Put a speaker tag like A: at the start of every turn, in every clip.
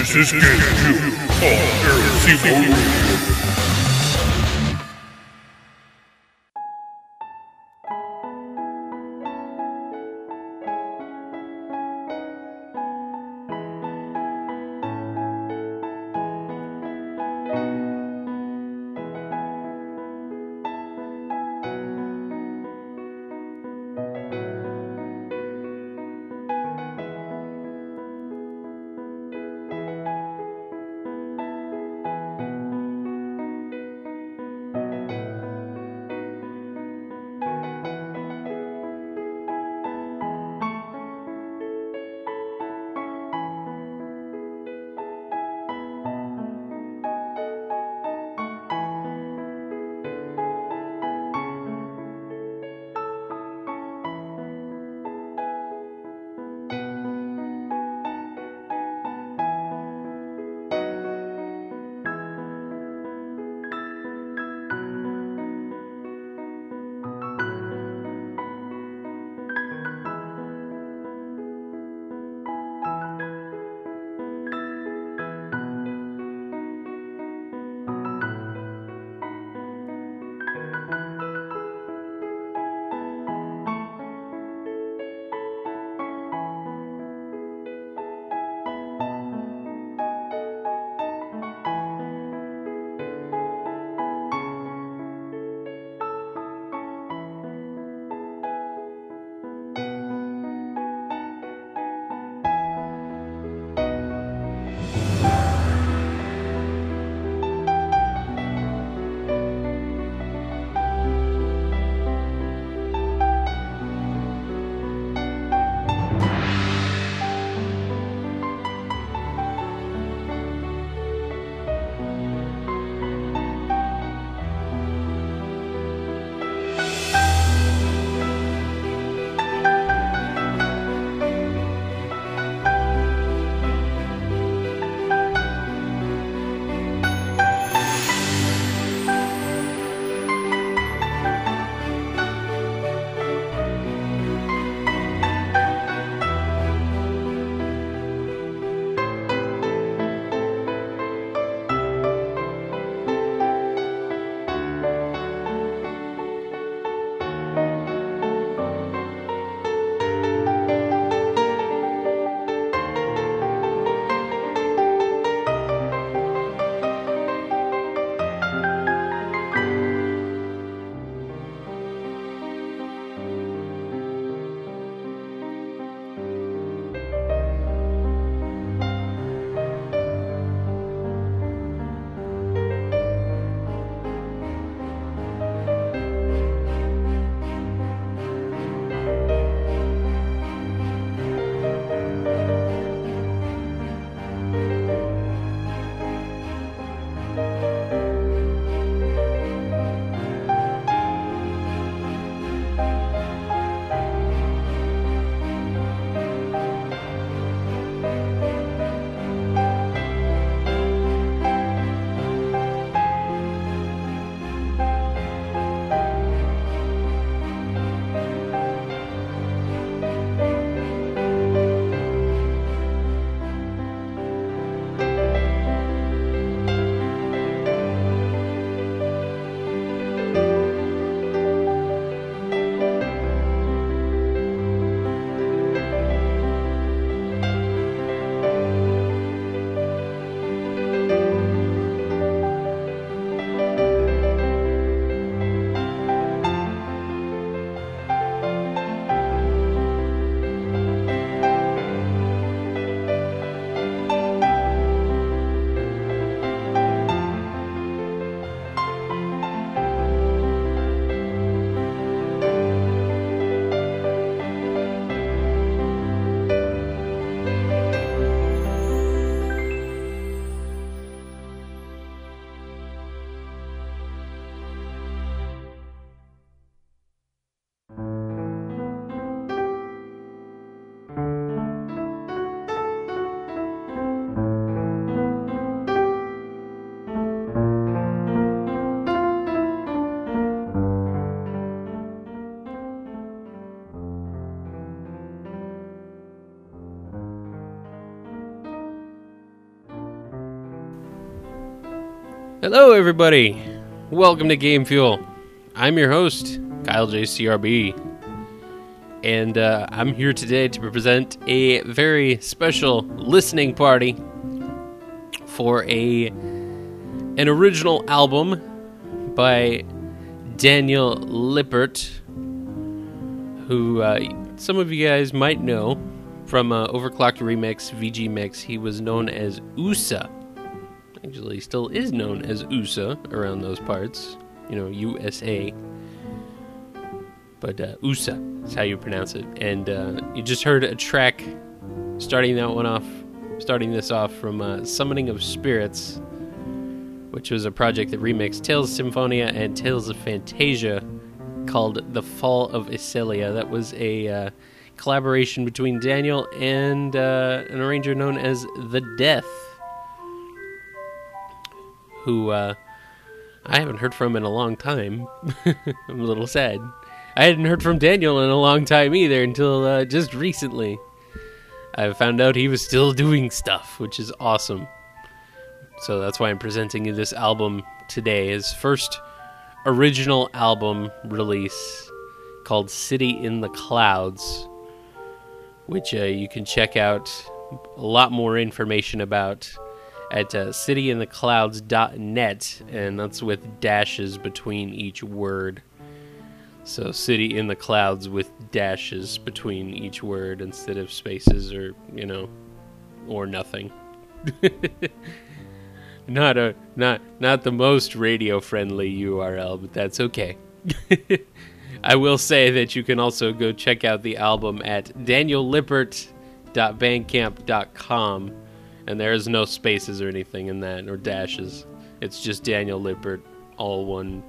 A: This is GameCube on Earth
B: Hello, everybody. Welcome to Game Fuel. I'm your host, Kyle JCRB, and uh, I'm here today to present a very special listening party for a an original album by Daniel Lippert, who uh, some of you guys might know from uh, Overclocked Remix, VG Mix. He was known as USA actually still is known as USA around those parts. You know, USA. But uh, USA is how you pronounce it. And uh, you just heard a track starting that one off, starting this off from uh, Summoning of Spirits, which was a project that remixed Tales of Symphonia and Tales of Phantasia called The Fall of Iselia. That was a uh, collaboration between Daniel and uh, an arranger known as The Death who uh, I haven't heard from in a long time. I'm a little sad. I hadn't heard from Daniel in a long time either until uh, just recently. I found out he was still doing stuff, which is awesome. So that's why I'm presenting you this album today. His first original album release called City in the Clouds, which uh, you can check out a lot more information about at uh, cityintheclouds.net, and that's with dashes between each word. So, city in the clouds with dashes between each word instead of spaces or, you know, or nothing. not a not not the most radio friendly URL, but that's okay. I will say that you can also go check out the album at daniellippert.bandcamp.com and there is no spaces or anything in that or dashes. It's just Daniel Lippert, all one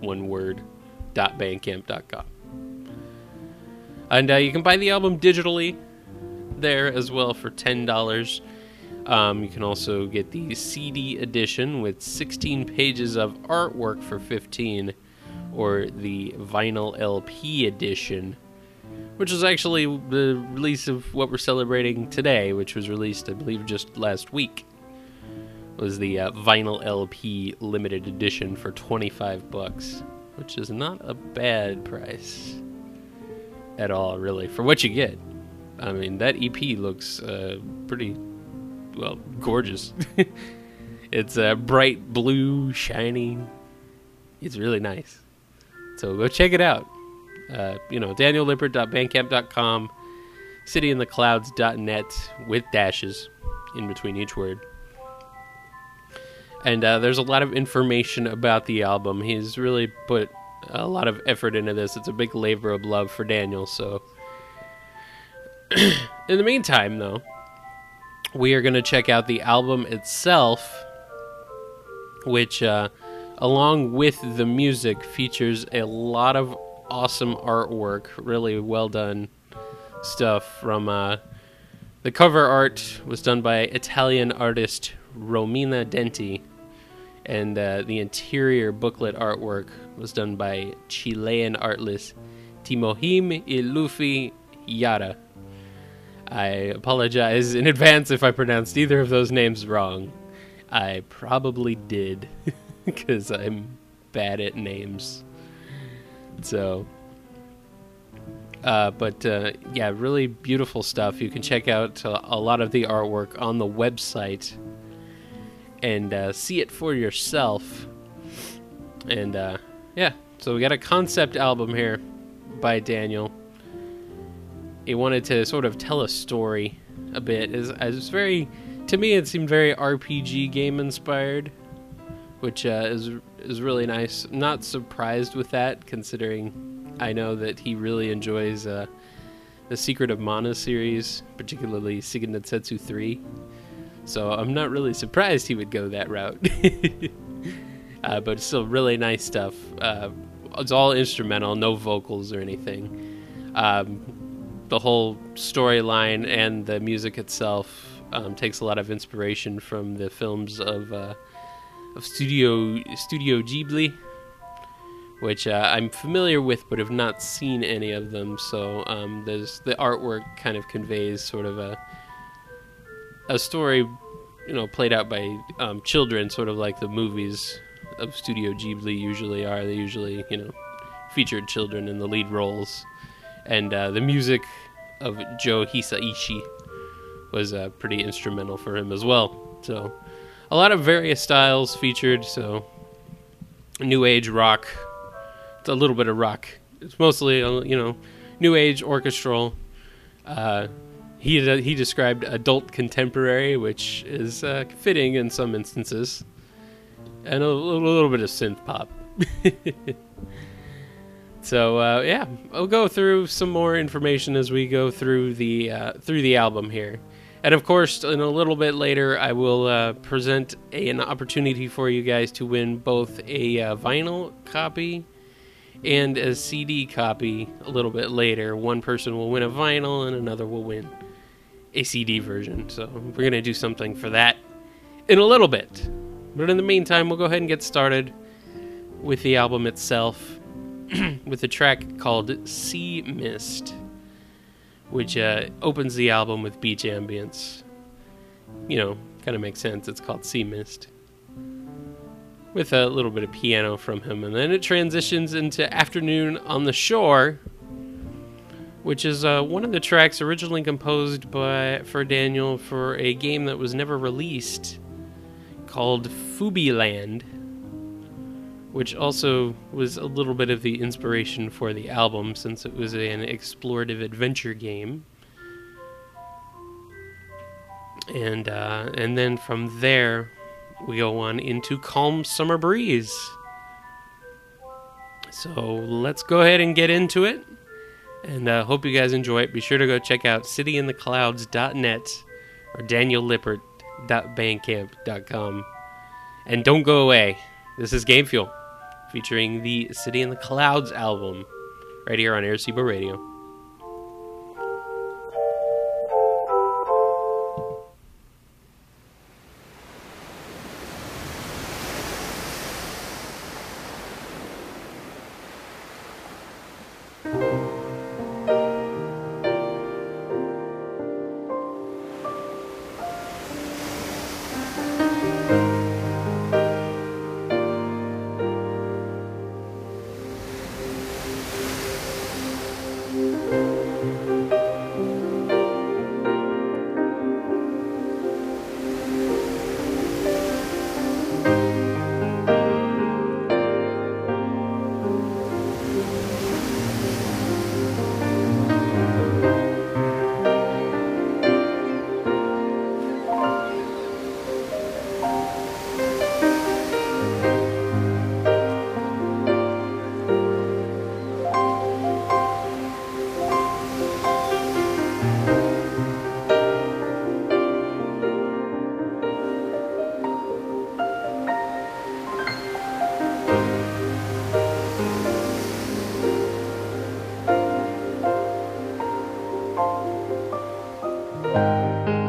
B: one word. dot bandcamp.com. And uh, you can buy the album digitally there as well for ten dollars. Um, you can also get the CD edition with 16 pages of artwork for 15, or the vinyl LP edition which is actually the release of what we're celebrating today, which was released, I believe, just last week. Was the uh, vinyl LP limited edition for 25 bucks, which is not a bad price at all, really, for what you get. I mean, that EP looks uh, pretty, well, gorgeous. it's uh, bright blue, shiny. It's really nice. So go check it out uh, you know, daniellippert.bandcamp.com, cityintheclouds.net with dashes in between each word. And uh, there's a lot of information about the album. He's really put a lot of effort into this. It's a big labor of love for Daniel. So, in the meantime, though, we are going to check out the album itself, which, uh, along with the music, features a lot of awesome artwork, really well done stuff from uh, the cover art was done by Italian artist Romina Denti, and uh, the interior booklet artwork was done by Chilean artist Timohim Ilufi Yara. I apologize in advance if I pronounced either of those names wrong. I probably did, because I'm bad at names. So, uh, but uh, yeah, really beautiful stuff. You can check out uh, a lot of the artwork on the website and uh, see it for yourself. And uh, yeah, so we got a concept album here by Daniel. He wanted to sort of tell a story a bit. It's, it's very, to me, it seemed very RPG game inspired, which uh, is is really nice. I'm not surprised with that, considering I know that he really enjoys uh, the Secret of Mana series, particularly Seiken Densetsu 3. So I'm not really surprised he would go that route. uh, but still really nice stuff. Uh, it's all instrumental, no vocals or anything. Um, the whole storyline and the music itself um, takes a lot of inspiration from the films of uh, of Studio Studio Ghibli, which uh, I'm familiar with but have not seen any of them. So um, there's the artwork kind of conveys sort of a a story you know played out by um, children, sort of like the movies of Studio Ghibli usually are. They usually you know featured children in the lead roles, and uh, the music of Joe Hisaishi was uh, pretty instrumental for him as well. So a lot of various styles featured. So new age rock, it's a little bit of rock. It's mostly uh, you know new age orchestral. Uh, he he described adult contemporary, which is uh, fitting in some instances, and a, little- little bit of synth pop. so uh, yeah, I'll go through some more information as we go through the uh, through the album here, and of course, in a little bit later, I will uh, present a, an opportunity for you guys to win both a uh, vinyl copy and a CD copy a little bit later. One person will win a vinyl and another will win a CD version. So we're going to do something for that in a little bit. But in the meantime, we'll go ahead and get started with the album itself with a track called Sea Mist, which uh, opens the album with beach ambience. You know, kind of makes sense. It's called Sea Mist with a little bit of piano from him, and then it transitions into Afternoon on the Shore, which is uh, one of the tracks originally composed by for Daniel for a game that was never released called Fubiland, which also was a little bit of the inspiration for the album since it was an explorative adventure game. And uh, and then from there, we go on into Calm Summer Breeze. So let's go ahead and get into it. And uh, hope you guys enjoy it. Be sure to go check out cityintheclouds.net or daniellippert.bandcamp.com. And don't go away. This is Game Fuel, featuring the City in the Clouds album, right here on Airseabo Radio.
C: Música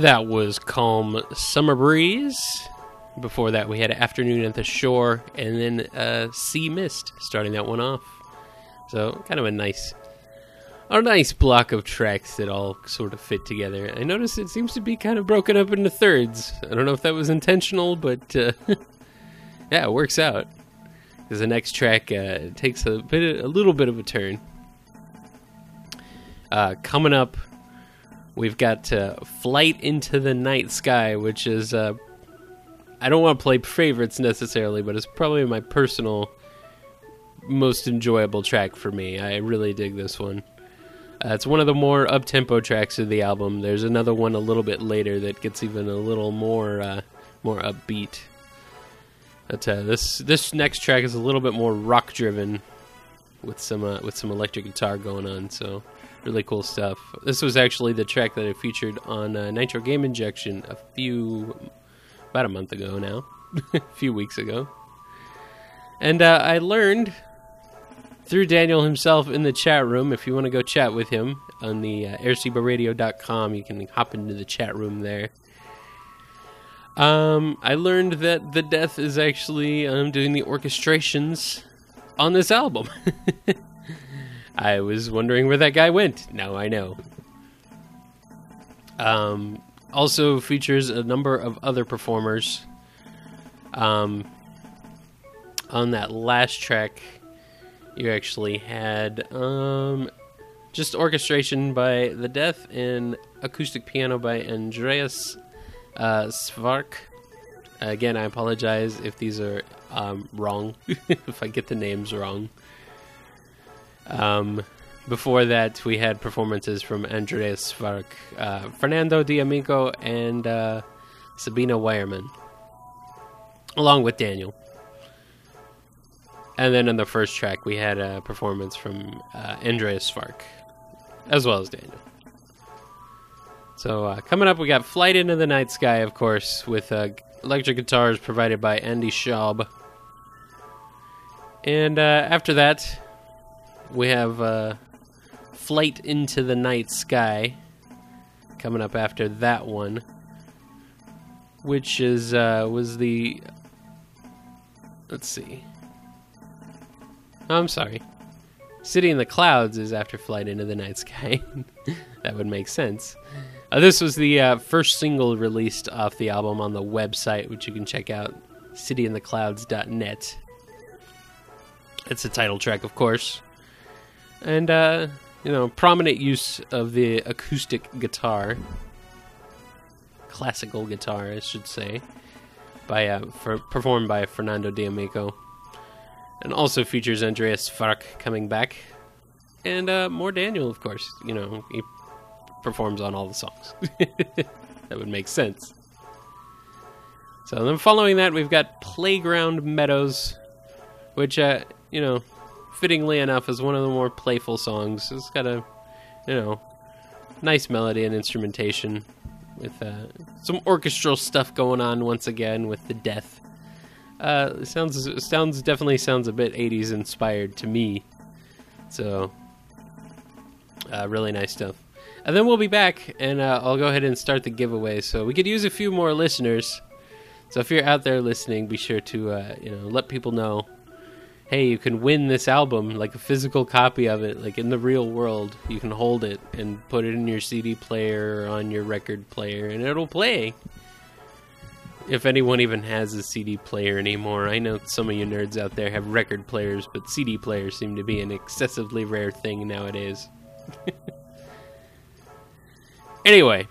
B: That was Calm Summer Breeze. Before that, we had Afternoon at the Shore, and then uh, Sea Mist starting that one off. So, kind of a nice, a nice block of tracks that all sort of fit together. I noticed it seems to be kind of broken up into thirds. I don't know if that was intentional, but uh, yeah, it works out. Because the next track uh, takes a bit, a little bit of a turn. Uh, coming up, we've got uh, Flight into the Night Sky, which is, uh, I don't want to play favorites necessarily, but it's probably my personal most enjoyable track for me. I really dig this one. Uh, it's one of the more up tempo tracks of the album. There's another one a little bit later that gets even a little more uh, more upbeat. But uh, this this next track is a little bit more rock driven, with some uh, with some electric guitar going on. So really cool stuff. This was actually the track that I featured on uh, Nitro Game Injection a few about a month ago now, a few weeks ago, and uh, I learned through Daniel himself in the chat room. If you want to go chat with him on the uh, you can hop into the chat room there. Um, I learned that the Death is actually um, doing the orchestrations on this album. I was wondering where that guy went. Now I know. Um, also features a number of other performers. Um, on that last track, you actually had um, just orchestration by The Death and acoustic piano by Andreas uh, Svark. Again, I apologize if these are um, wrong, if I get the names wrong. Um, before that, we had performances from Andreas Svark, uh, Fernando D'Amico, and uh, Sabina Weierman, along with Daniel. And then in the first track, we had a performance from uh, Andreas Svark, as well as Daniel. So uh, coming up, we got "Flight into the Night Sky," of course, with uh, electric guitars provided by Andy Schaub. And uh, after that, we have uh, "Flight into the Night Sky" coming up after that one, which is uh, was the let's see. Oh, I'm sorry. City in the Clouds is after Flight into the Night Sky. that would make sense. Uh, this was the uh, first single released off the album on the website, which you can check out, cityintheclouds.net. It's the title track, of course. And, uh, you know, prominent use of the acoustic guitar, classical guitar, I should say, by uh, for, performed by Fernando D'Amico and also features Andreas Svark coming back, and uh, more Daniel, of course. You know, he performs on all the songs. that would make sense. So then, following that, we've got Playground Meadows, which, uh, you know, fittingly enough, is one of the more playful songs. It's got a, you know, nice melody and instrumentation with uh, some orchestral stuff going on once again with the death uh, sounds sounds definitely sounds a bit 80s inspired to me. So, uh, really nice stuff. And then we'll be back, and uh, I'll go ahead and start the giveaway. So we could use a few more listeners. So if you're out there listening, be sure to uh, you know let people know. Hey, you can win this album, like a physical copy of it, like in the real world. You can hold it and put it in your CD player or on your record player, and it'll play if anyone even has a CD player anymore. I know some of you nerds out there have record players, but CD players seem to be an excessively rare thing nowadays. anyway,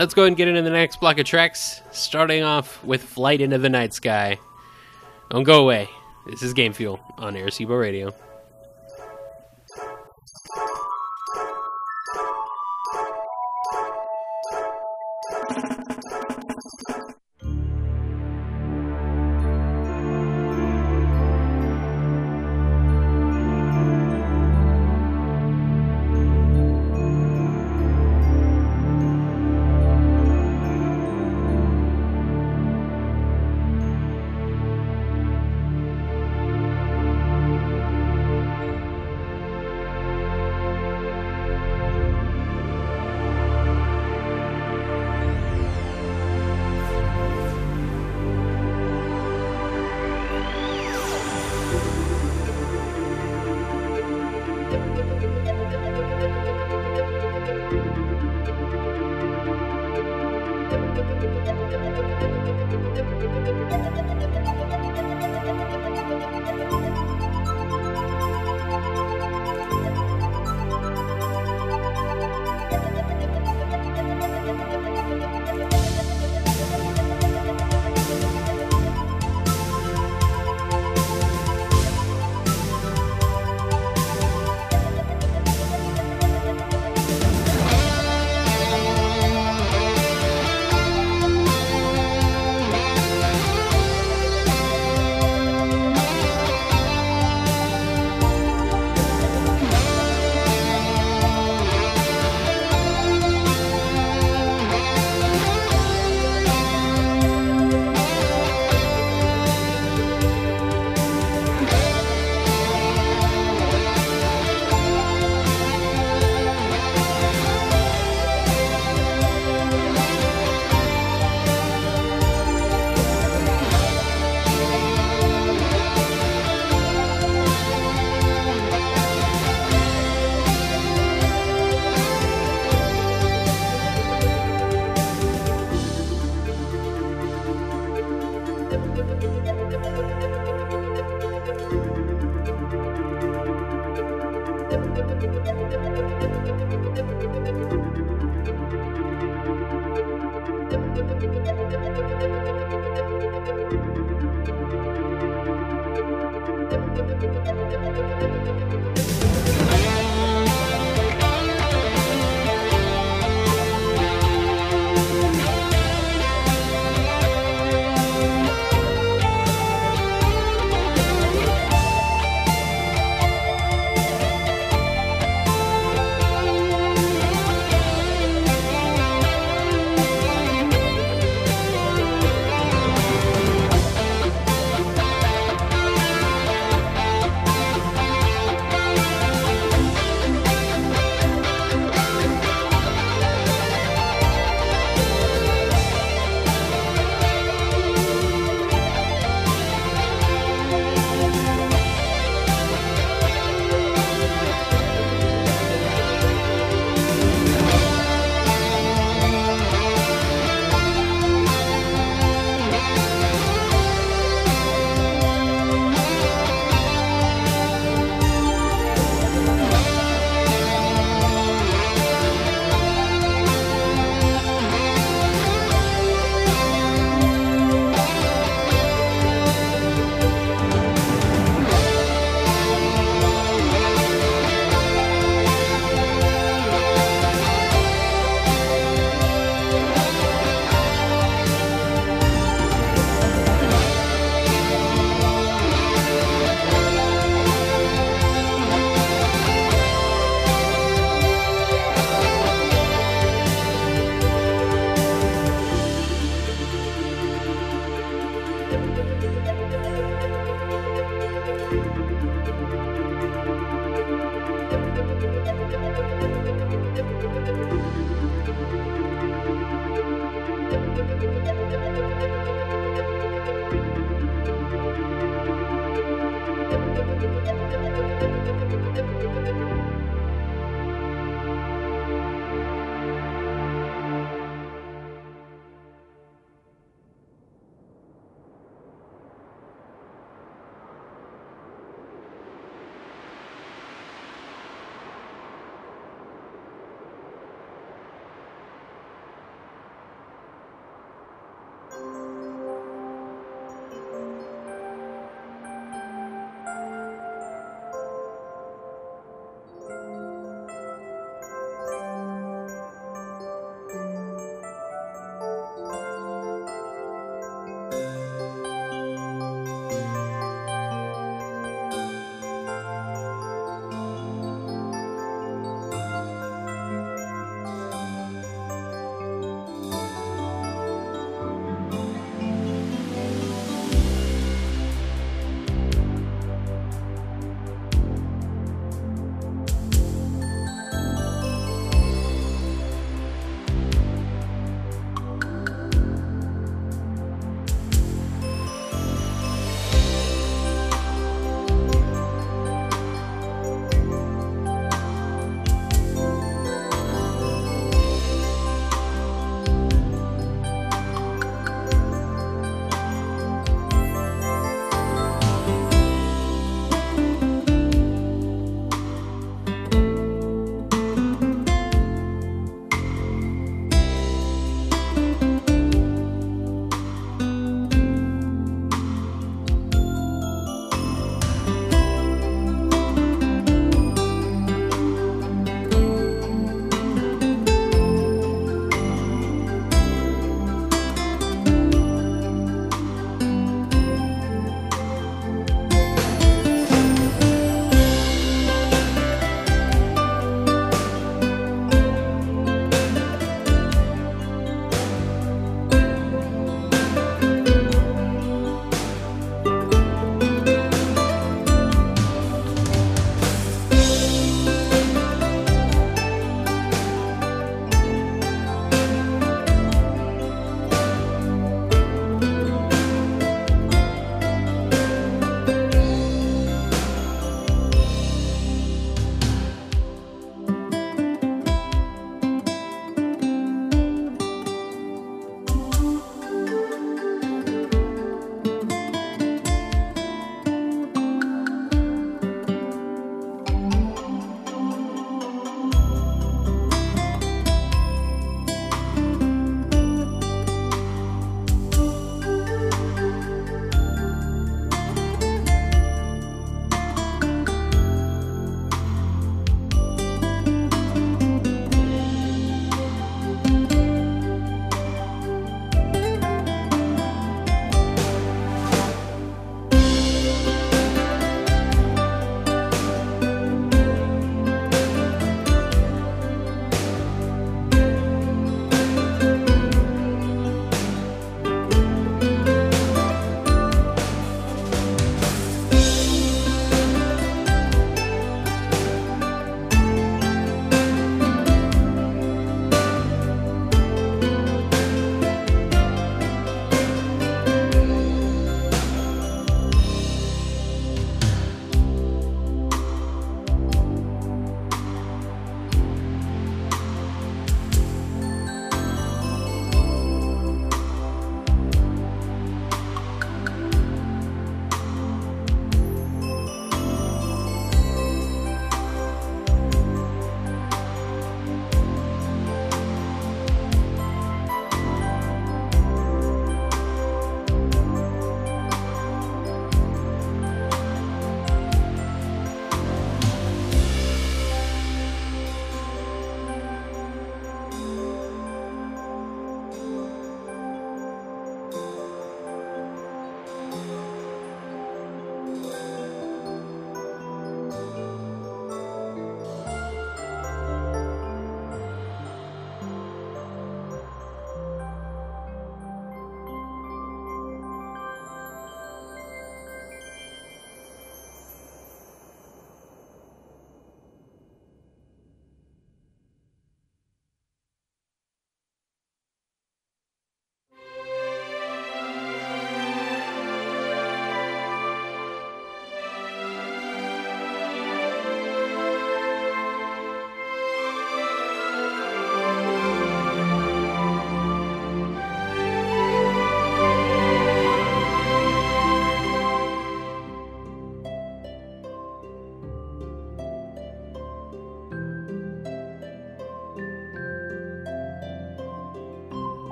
B: let's go ahead and get into the next block of tracks, starting off with Flight into the Night Sky. Don't go away. This is Game Fuel on Air Radio.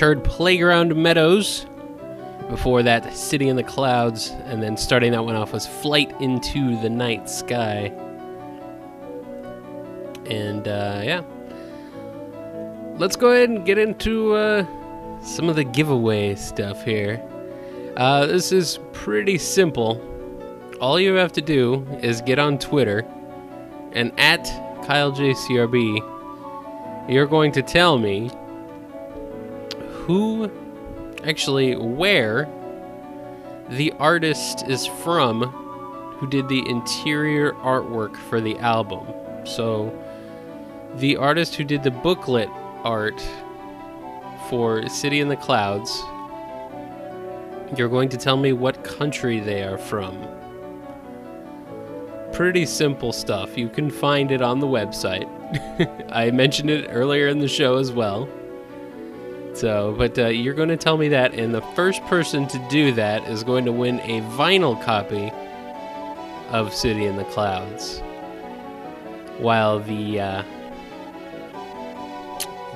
B: Just heard Playground Meadows. Before that, City in the Clouds. And then starting that one off was Flight into the Night Sky. And uh, yeah. Let's go ahead and get into uh, some of the giveaway stuff here. Uh, this is pretty simple. All you have to do is get on Twitter and at KyleJCRB, you're going to tell me who, actually, where the artist is from who did the interior artwork for the album. So, the artist who did the booklet art for City in the Clouds, you're going to tell me what country they are from. Pretty simple stuff. You can find it on the website. I mentioned it earlier in the show as well. So, but uh, you're going to tell me that, and the first person to do that is going to win a vinyl copy of City in the Clouds. While the uh,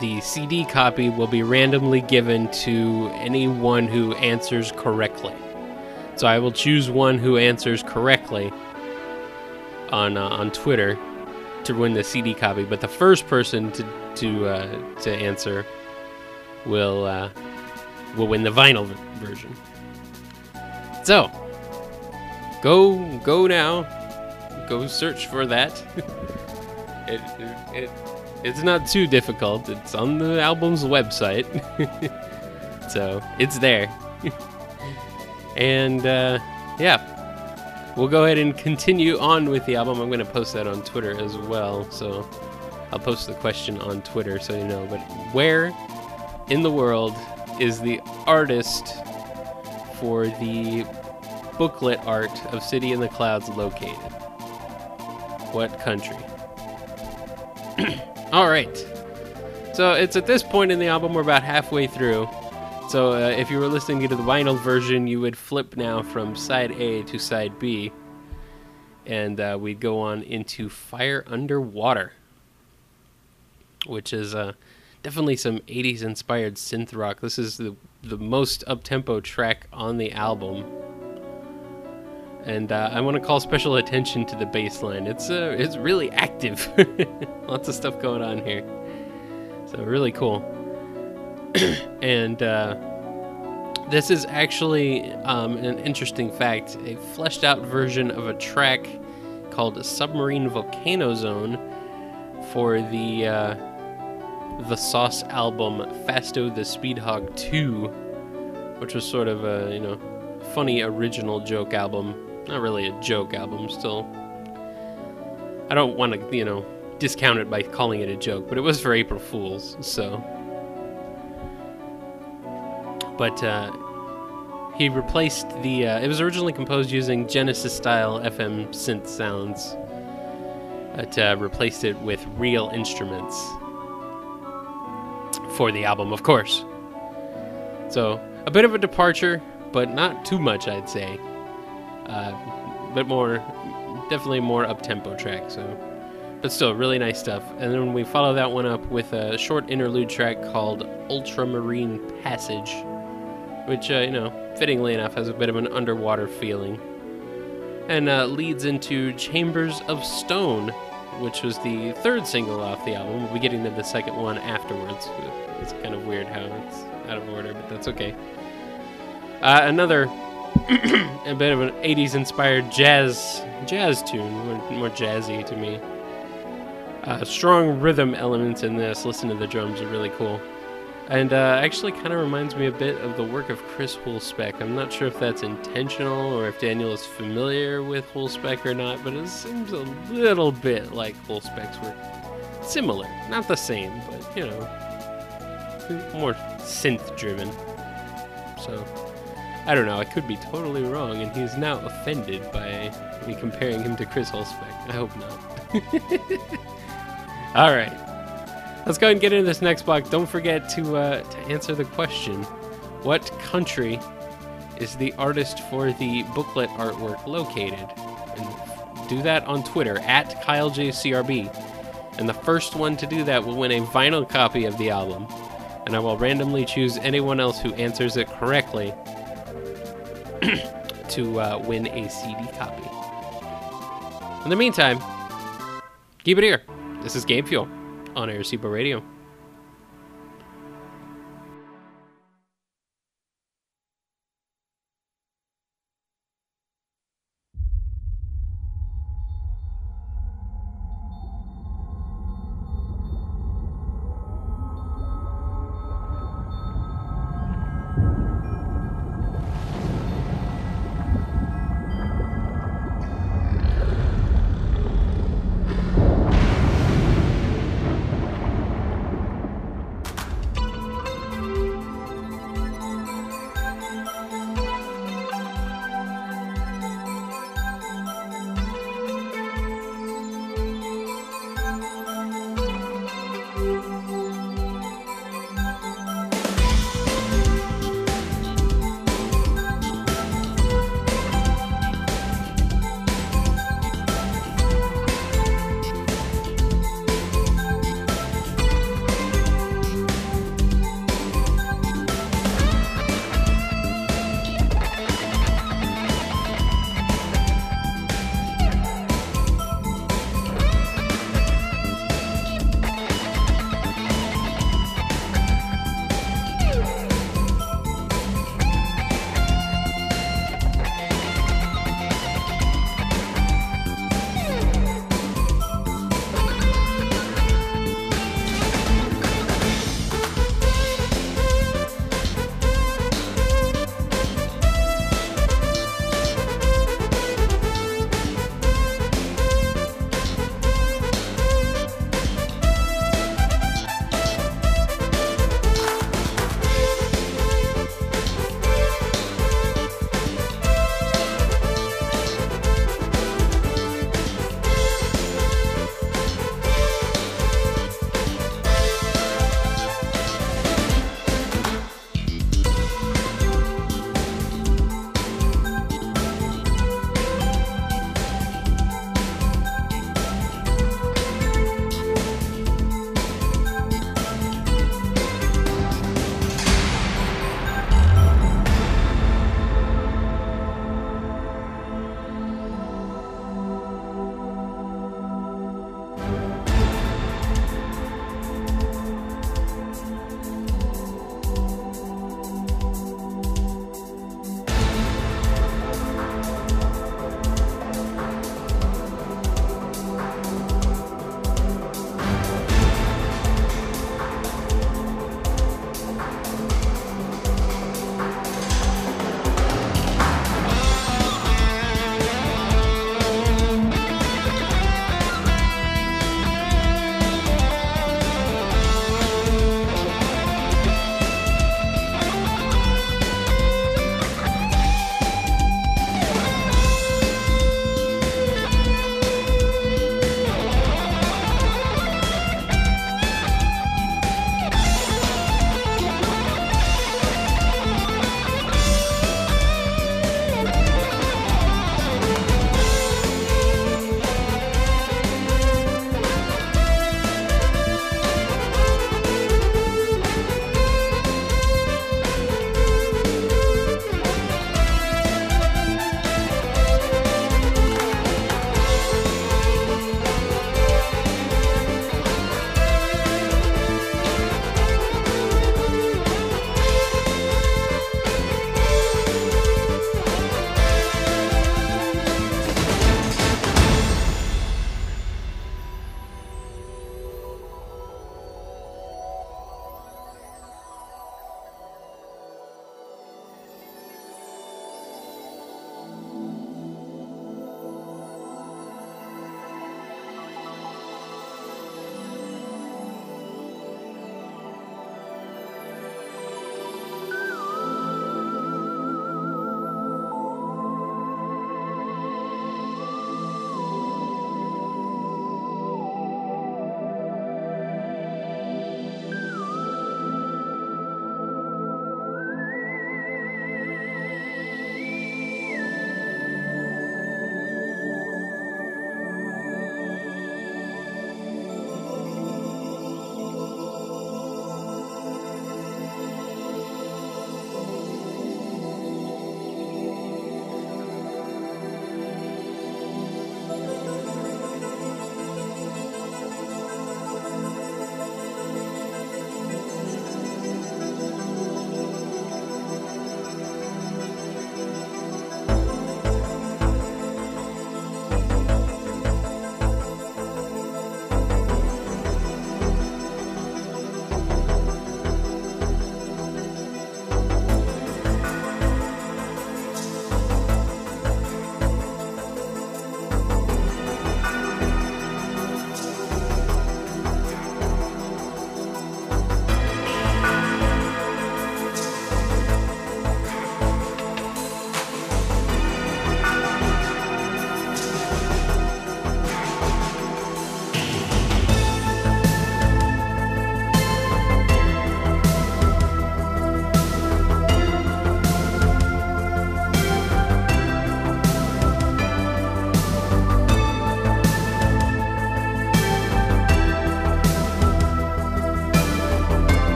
B: the CD copy will be randomly given to anyone who answers correctly. So I will choose one who answers correctly on uh, on Twitter to win the CD copy, but the first person to to uh, to answer will uh, will win the vinyl v- version. So go go now, go search for that. it, it, it it's not too difficult. It's on the album's website, so it's there. and uh, yeah, we'll go ahead and continue on with the album. I'm going to post that on Twitter as well, so I'll post the question on Twitter so you know. But where in the world is the artist for the booklet art of City in the Clouds located? What country? All right. So it's at this point in the album we're about halfway through. So uh, if you were listening to the vinyl version, you would flip now from side A to side B, and uh, we'd go on into Fire Underwater, which is uh, definitely some 80s inspired synth rock. This is the the most up tempo track on the album. And uh, I want to call special attention to the bass line. It's uh, it's really active. Lots of stuff going on here. So really cool. and uh, this is actually um, an interesting fact: a fleshed out version of a track called "Submarine Volcano Zone" for the uh, the Sauce album "Fasto the Speedhog 2," which was sort of a you know funny original joke album. Not really a joke album, still. I don't want to you know discount it by calling it a joke, but it was for April Fools, so. But uh, he replaced the. Uh, it was originally composed using Genesis style FM synth sounds, but uh, replaced it with real instruments for the album, of course. So a bit of a departure, but not too much, I'd say. Uh, a bit more, definitely more up tempo track. So, but still really nice stuff. And then we follow that one up with a short interlude track called Ultramarine Passage, which uh, you know, fittingly enough, has a bit of an underwater feeling, and uh, leads into Chambers of Stone, which was the third single off the album. We'll be getting to the second one afterwards. It's kind of weird how it's out of order, but that's okay. Uh, another a bit of an 80s inspired jazz jazz tune, more, more jazzy to me. Uh, strong rhythm elements in this. Listen to the drums; are really cool, and uh, actually kind of reminds me a bit of the work of Chris Hulsbeck. I'm not sure if that's intentional or if Daniel is familiar with Hulsbeck or not, but it seems a little bit like Hulsbeck's work. Similar, not the same, but you know, more synth driven. So. I don't know. I could be totally wrong, and he's now offended by me comparing him to Chris Hulsbeck. I hope not. All right, let's go ahead and get into this next block. Don't forget to uh, to answer the question: What country is the artist for the booklet artwork located? And do that on Twitter at KyleJCRB. And the first one to do that will win a vinyl copy of the album. and I will randomly choose anyone else who answers it correctly to uh, win a CD copy. In the meantime, keep it here. This is Game Fuel on Arecibo Radio.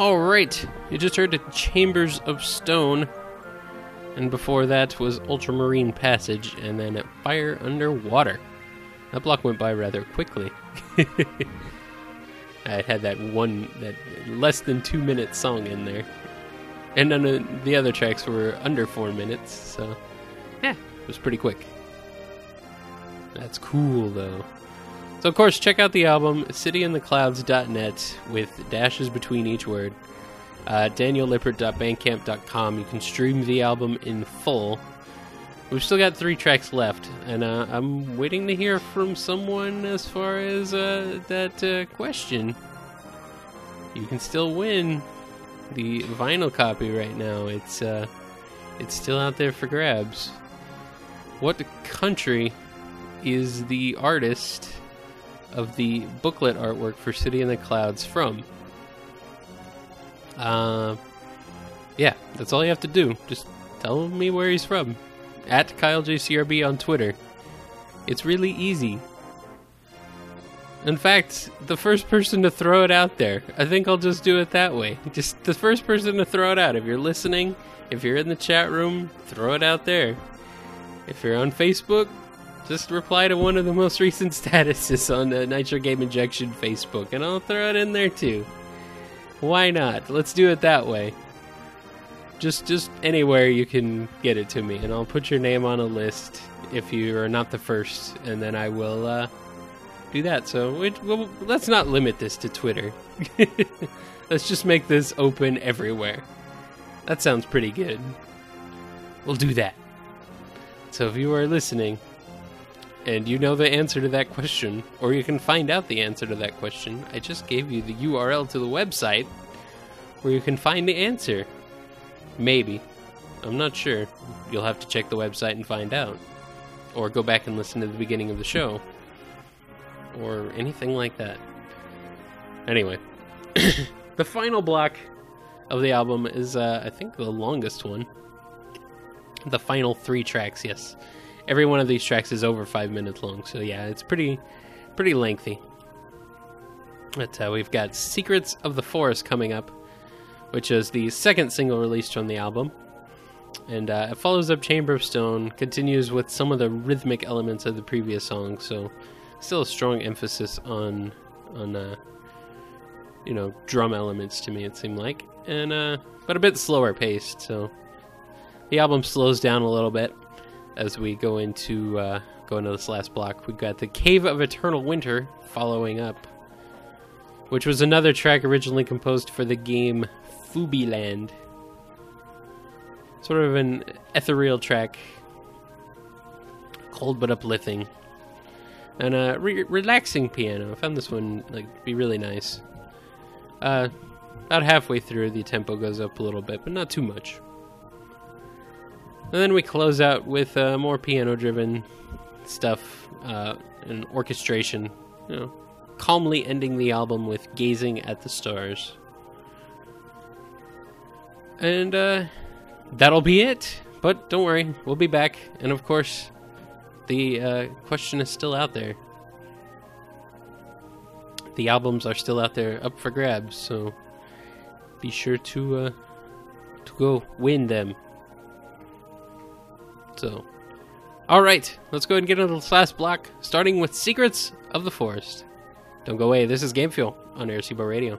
B: All right, you just heard Chambers of Stone, and before that was Ultramarine Passage, and then Fire Underwater. That block went by rather quickly. I had that one, that less than two minute song in there, and none of the other tracks were under four minutes, so yeah, it was pretty quick. That's cool though. So, of course, check out the album, cityintheclouds.net, with dashes between each word. Uh, DanielLippert.bandcamp.com. You can stream the album in full. We've still got three tracks left, and uh, I'm waiting to hear from someone as far as uh, that uh, question. You can still win the vinyl copy right now. It's uh, it's still out there for grabs. What country is the artist of the booklet artwork for City in the Clouds from. Uh, yeah, that's all you have to do. Just tell me where he's from. At KyleJCRB on Twitter. It's really easy. In fact, the first person to throw it out there, I think I'll just do it that way. Just the first person to throw it out. If you're listening, if you're in the chat room, throw it out there. If you're on Facebook, just reply to one of the most recent statuses on the Nitro Game Injection Facebook, and I'll throw it in there too. Why not? Let's do it that way. Just, just anywhere you can get it to me, and I'll put your name on a list if you are not the first, and then I will uh, do that. So it, well, let's not limit this to Twitter. let's just make this open everywhere. That sounds pretty good. We'll do that. So if you are listening, and you know the answer to that question, or you can find out the answer to that question, I just gave you the URL to the website where you can find the answer. Maybe. I'm not sure. You'll have to check the website and find out. Or go back and listen to the beginning of the show. Or anything like that. Anyway, the final block of the album is, uh, I think, the longest one. The final three tracks, yes every one of these tracks is over five minutes long. So yeah, it's pretty pretty lengthy. But uh, we've got "Secrets of the Forest" coming up, which is the second single released from the album, and uh, it follows up "Chamber of Stone," continues with some of the rhythmic elements of the previous song. So still a strong emphasis on on uh, you know drum elements to me. It seemed like, and uh, but a bit slower paced. So the album slows down a little bit as we go into uh, go into this last block. We've got the Cave of Eternal Winter following up, which was another track originally composed for the game Fubiland. Sort of an ethereal track, cold but uplifting, and a re- relaxing piano. I found this one like be really nice. Uh, about halfway through, the tempo goes up a little bit, but not too much. And then we close out with uh, more piano driven stuff uh, and orchestration. You know, calmly ending the album with Gazing at the Stars. And uh, that'll be it. But don't worry, we'll be back. And of course, the uh, question is still out there. The albums are still out there up for grabs, so be sure to uh, to go win them. So, all right, let's go ahead and get into this last block, starting with Secrets of the Forest. Don't go away. This is Game Fuel on Airseabo Radio.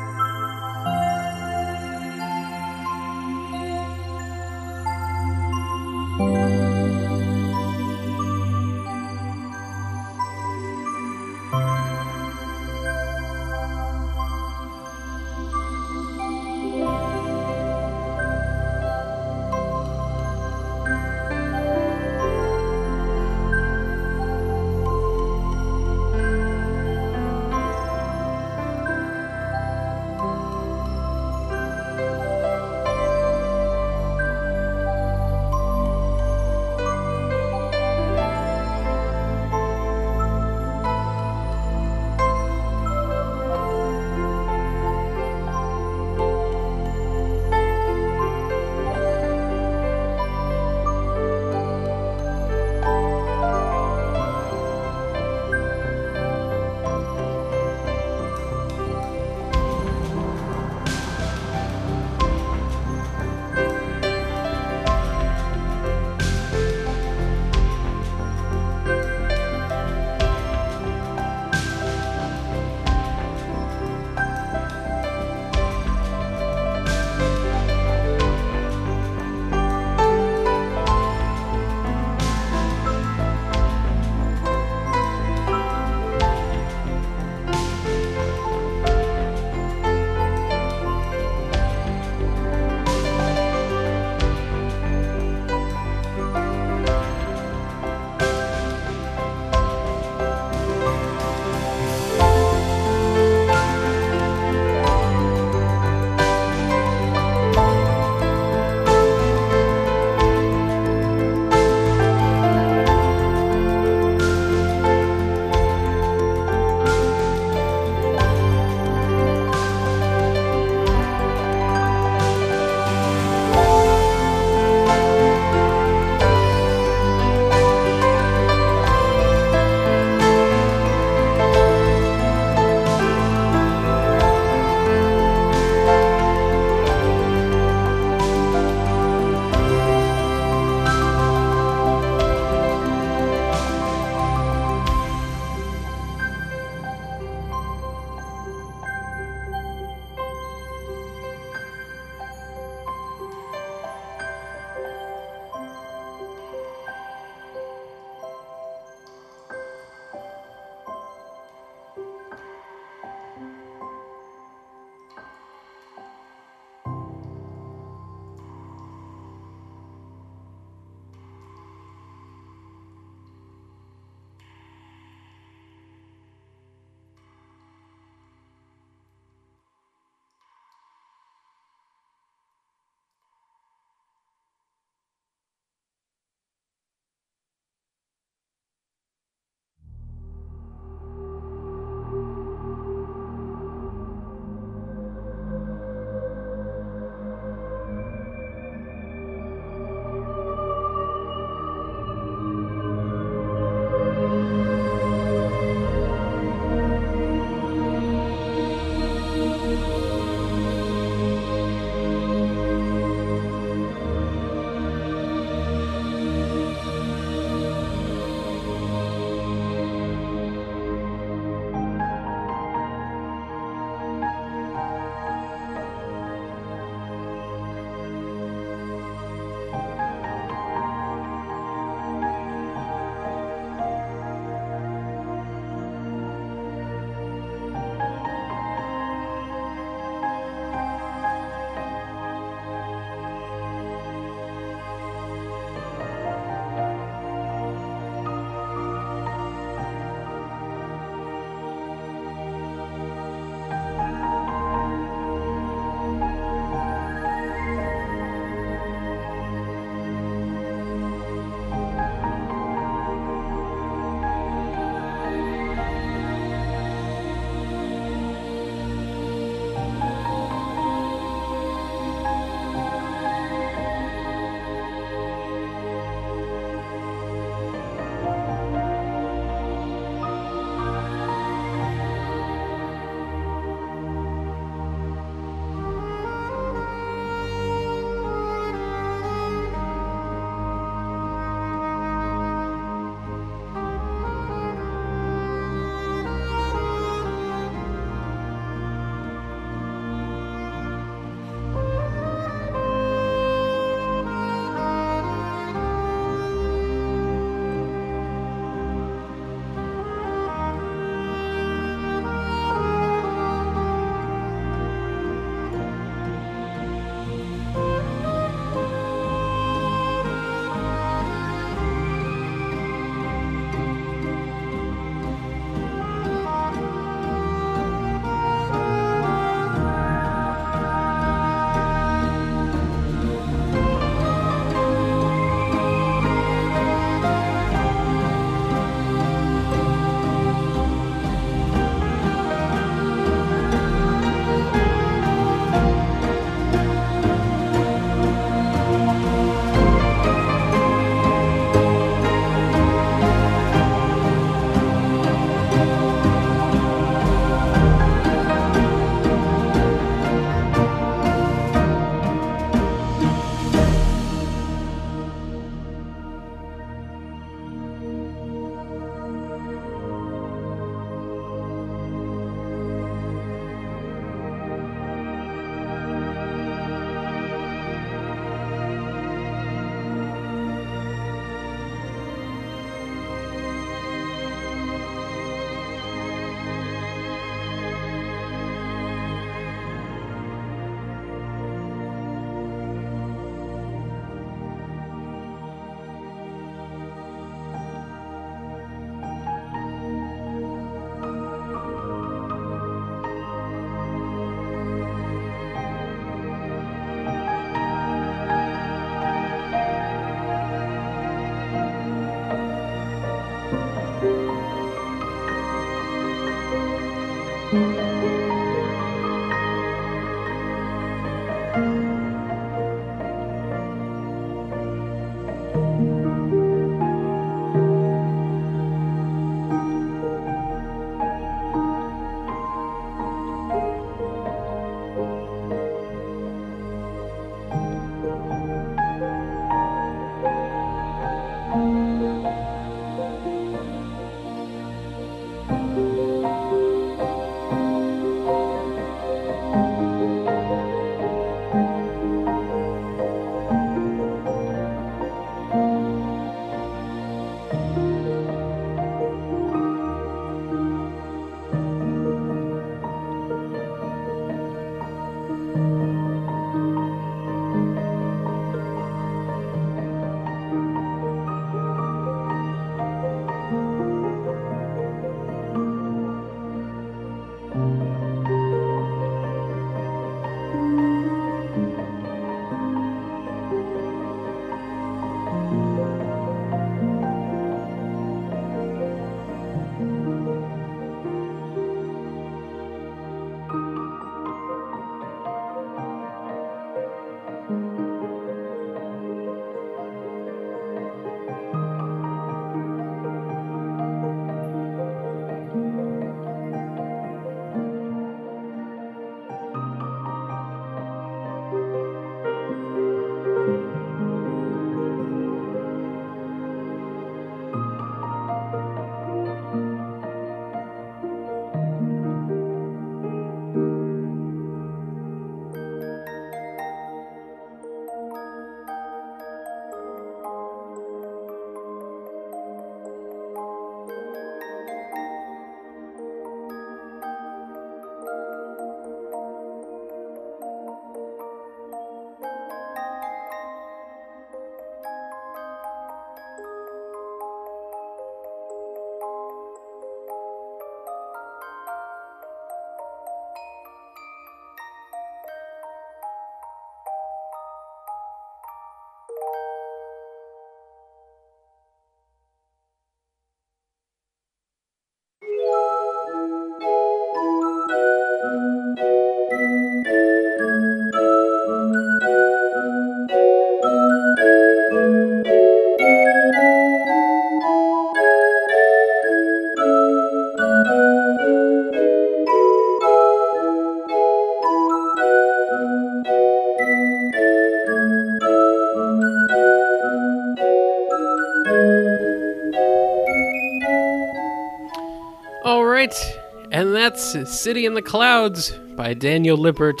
B: And that's City in the Clouds by Daniel Lippert,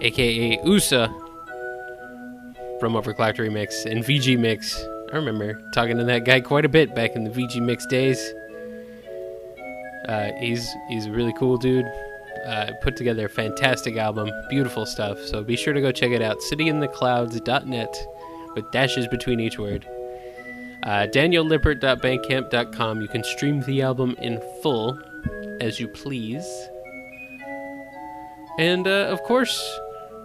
B: aka USA, from Overclocked Remix and VG Mix. I remember talking to that guy quite a bit back in the VG Mix days. Uh, he's he's a really cool dude. Uh, put together a fantastic album, beautiful stuff. So be sure to go check it out. CityInTheClouds.net with dashes between each word. Uh, DanielLippert.bandcamp.com. You can stream the album in full as you please. And uh, of course,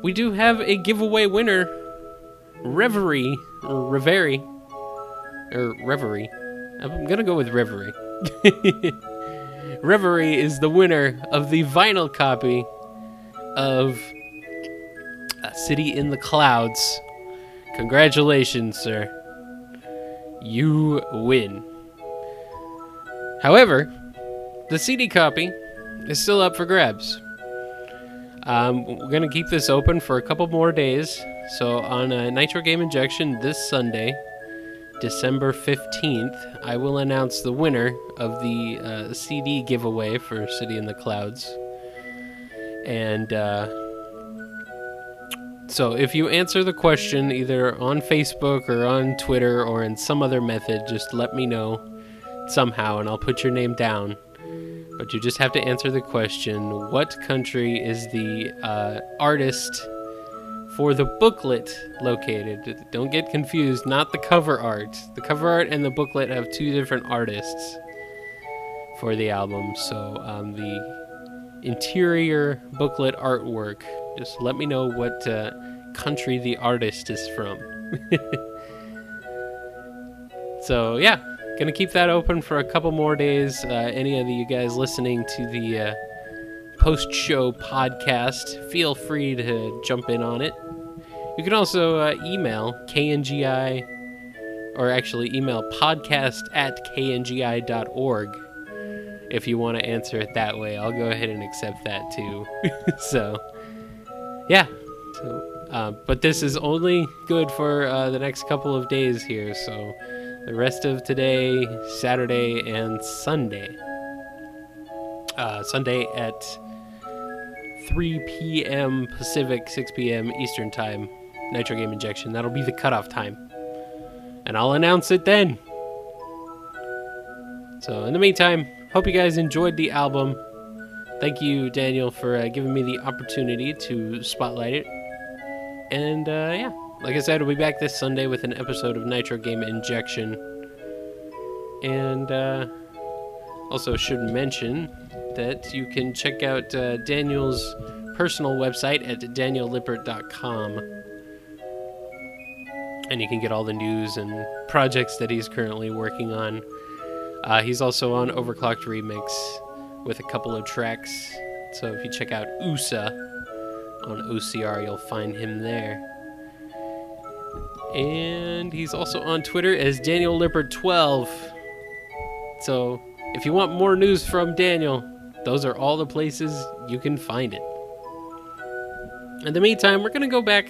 B: we do have a giveaway winner Reverie, or Reverie, or Reverie. I'm gonna go with Reverie. Reverie is the winner of the vinyl copy of uh, City in the Clouds. Congratulations, sir you win. However, the CD copy is still up for grabs. Um, we're going to keep this open for a couple more days. So, on uh, Nitro Game Injection this Sunday, December 15th, I will announce the winner of the uh, CD giveaway for City in the Clouds. And uh, so, if you answer the question either on Facebook or on Twitter or in some other method, just let me know somehow and I'll put your name down. But you just have to answer the question What country is the uh, artist for the booklet located? Don't get confused, not the cover art. The cover art and the booklet have two different artists for the album. So, um, the interior booklet artwork just let me know what uh, country the artist is from. so yeah, gonna keep that open for a couple more days. Uh, any of you guys listening to the uh, post show podcast. Feel free to jump in on it. You can also uh, email KNGI, or actually email podcast at kngi.org if you want to answer it that way. I'll go ahead and accept that too. so, yeah. So, uh, but this is only good for uh, the next couple of days here. So, the rest of today, Saturday, and Sunday. Uh, Sunday at 3 p.m. Pacific, 6 p.m. Eastern Time. Nitro Game Injection. That'll be the cutoff time. And I'll announce it then. So, in the meantime, hope you guys enjoyed the album. Thank you, Daniel, for uh, giving me the opportunity to spotlight it. And uh, yeah, like I said, we'll be back this Sunday with an episode of Nitro Game Injection. And uh, also, should mention that you can check out uh, Daniel's personal website at daniellippert.com. And you can get all the news and projects that he's currently working on. Uh, he's also on Overclocked Remix with a couple of tracks. So if you check out USA on OCR, you'll find him there. And he's also on Twitter as Daniel Lippert12. So if you want more news from Daniel, those are all the places you can find it. In the meantime, we're gonna go back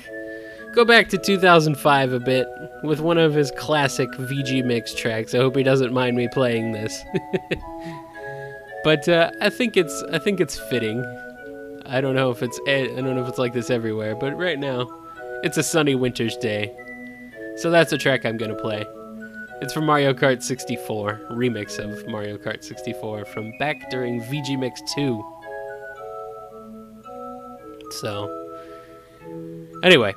B: go back to 2005 a bit with one of his classic VG mix tracks. I hope he doesn't mind me playing this. but uh, I think it's I think it's fitting. I don't know if it's I don't know if it's like this everywhere, but right now it's a sunny winter's day. So that's a track I'm to play. It's from Mario Kart 64, remix of Mario Kart 64 from back during VG Mix 2. So, anyway,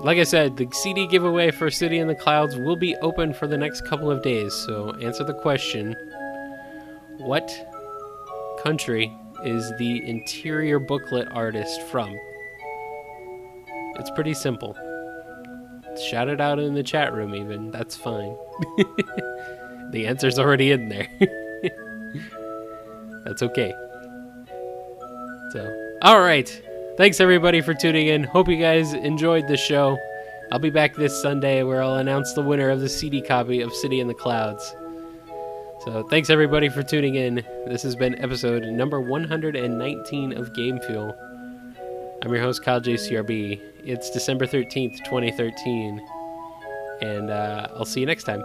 B: like I said, the CD giveaway for City in the Clouds will be open for the next couple of days. So, answer the question What country is the interior booklet artist from? It's pretty simple. Shout it out in the chat room, even. That's fine. the answer's already in there. That's okay. So, alright. Thanks everybody for tuning in. Hope you guys enjoyed the show. I'll be back this Sunday where I'll announce the winner of the CD copy of City in the Clouds. So, thanks everybody for tuning in. This has been episode number 119 of Game Fuel. I'm your host, Kyle JCRB. It's December 13th, 2013. And uh, I'll see you next time.